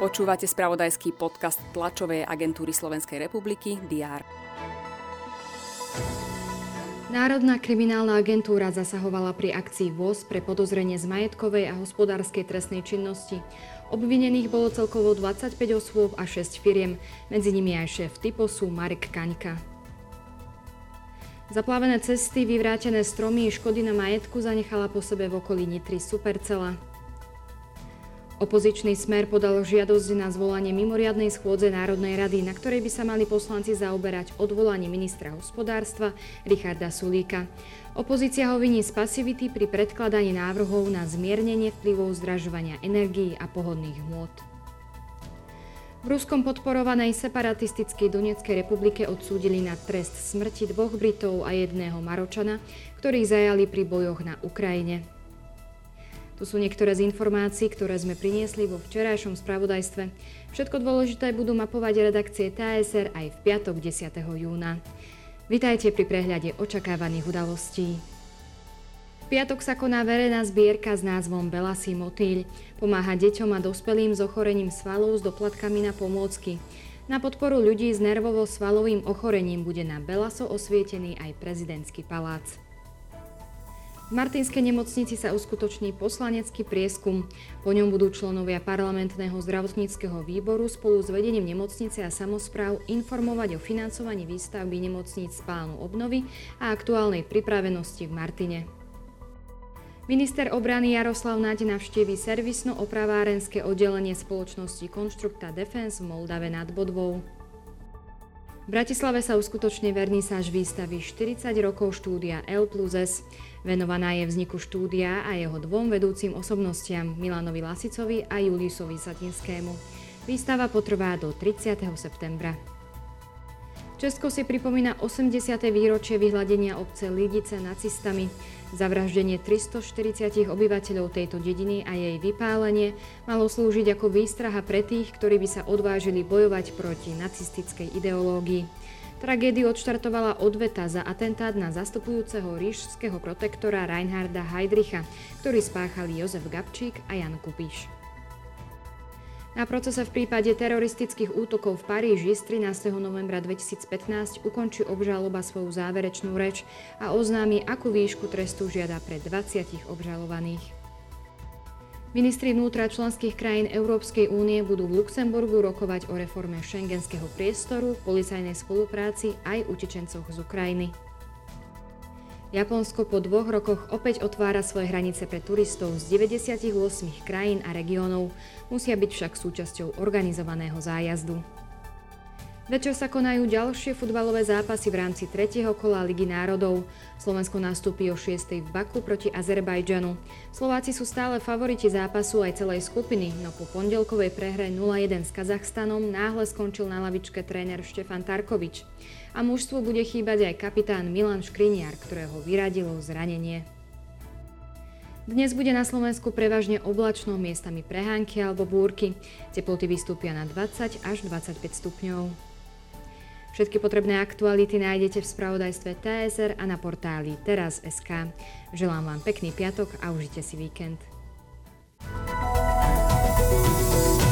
Počúvate spravodajský podcast tlačovej agentúry Slovenskej republiky DR. Národná kriminálna agentúra zasahovala pri akcii VOZ pre podozrenie z majetkovej a hospodárskej trestnej činnosti. Obvinených bolo celkovo 25 osôb a 6 firiem, medzi nimi aj šéf typosu Marek Kaňka. Zaplavené cesty, vyvrátené stromy škody na majetku zanechala po sebe v okolí Nitry Supercela. Opozičný smer podal žiadosť na zvolanie mimoriadnej schôdze Národnej rady, na ktorej by sa mali poslanci zaoberať odvolanie ministra hospodárstva Richarda Sulíka. Opozícia ho viní z pasivity pri predkladaní návrhov na zmiernenie vplyvov zdražovania energií a pohodných hmôt. V Ruskom podporovanej separatistickej Donetskej republike odsúdili na trest smrti dvoch Britov a jedného Maročana, ktorých zajali pri bojoch na Ukrajine. Tu sú niektoré z informácií, ktoré sme priniesli vo včerajšom spravodajstve. Všetko dôležité budú mapovať redakcie TSR aj v piatok 10. júna. Vitajte pri prehľade očakávaných udalostí. Piatok sa koná verejná zbierka s názvom Belasí motýľ. Pomáha deťom a dospelým s ochorením svalov s doplatkami na pomôcky. Na podporu ľudí s nervovo-svalovým ochorením bude na Belaso osvietený aj prezidentský palác. V Martinskej nemocnici sa uskutoční poslanecký prieskum. Po ňom budú členovia parlamentného zdravotníckého výboru spolu s vedením nemocnice a samozpráv informovať o financovaní výstavby nemocníc z obnovy a aktuálnej pripravenosti v Martine. Minister obrany Jaroslav Naď navštívi servisno-opravárenské oddelenie spoločnosti Konštrukta Defense v Moldave nad Bodvou. V Bratislave sa uskutočne vernisáž výstavy 40 rokov štúdia L plus S. Venovaná je vzniku štúdia a jeho dvom vedúcim osobnostiam Milanovi Lasicovi a Juliusovi Satinskému. Výstava potrvá do 30. septembra. Česko si pripomína 80. výročie vyhľadenia obce Lidice nacistami. Zavraždenie 340 obyvateľov tejto dediny a jej vypálenie malo slúžiť ako výstraha pre tých, ktorí by sa odvážili bojovať proti nacistickej ideológii. Tragédiu odštartovala odveta za atentát na zastupujúceho ríšského protektora Reinharda Heydricha, ktorý spáchali Jozef Gabčík a Jan Kupíš. Na procese v prípade teroristických útokov v Paríži z 13. novembra 2015 ukončí obžaloba svoju záverečnú reč a oznámi, akú výšku trestu žiada pre 20 obžalovaných. Ministri vnútra členských krajín Európskej únie budú v Luxemburgu rokovať o reforme šengenského priestoru, policajnej spolupráci aj utečencoch z Ukrajiny. Japonsko po dvoch rokoch opäť otvára svoje hranice pre turistov z 98 krajín a regiónov, musia byť však súčasťou organizovaného zájazdu. Večer sa konajú ďalšie futbalové zápasy v rámci tretieho kola Ligy národov. Slovensko nastúpi o 6. v Baku proti Azerbajdžanu. Slováci sú stále favoriti zápasu aj celej skupiny, no po pondelkovej prehre 0-1 s Kazachstanom náhle skončil na lavičke tréner Štefan Tarkovič. A mužstvu bude chýbať aj kapitán Milan Škriniar, ktorého vyradilo zranenie. Dnes bude na Slovensku prevažne oblačno, miestami prehánky alebo búrky. Teploty vystúpia na 20 až 25 stupňov. Všetky potrebné aktuality nájdete v spravodajstve TSR a na portáli teraz.sk. Želám vám pekný piatok a užite si víkend. thank you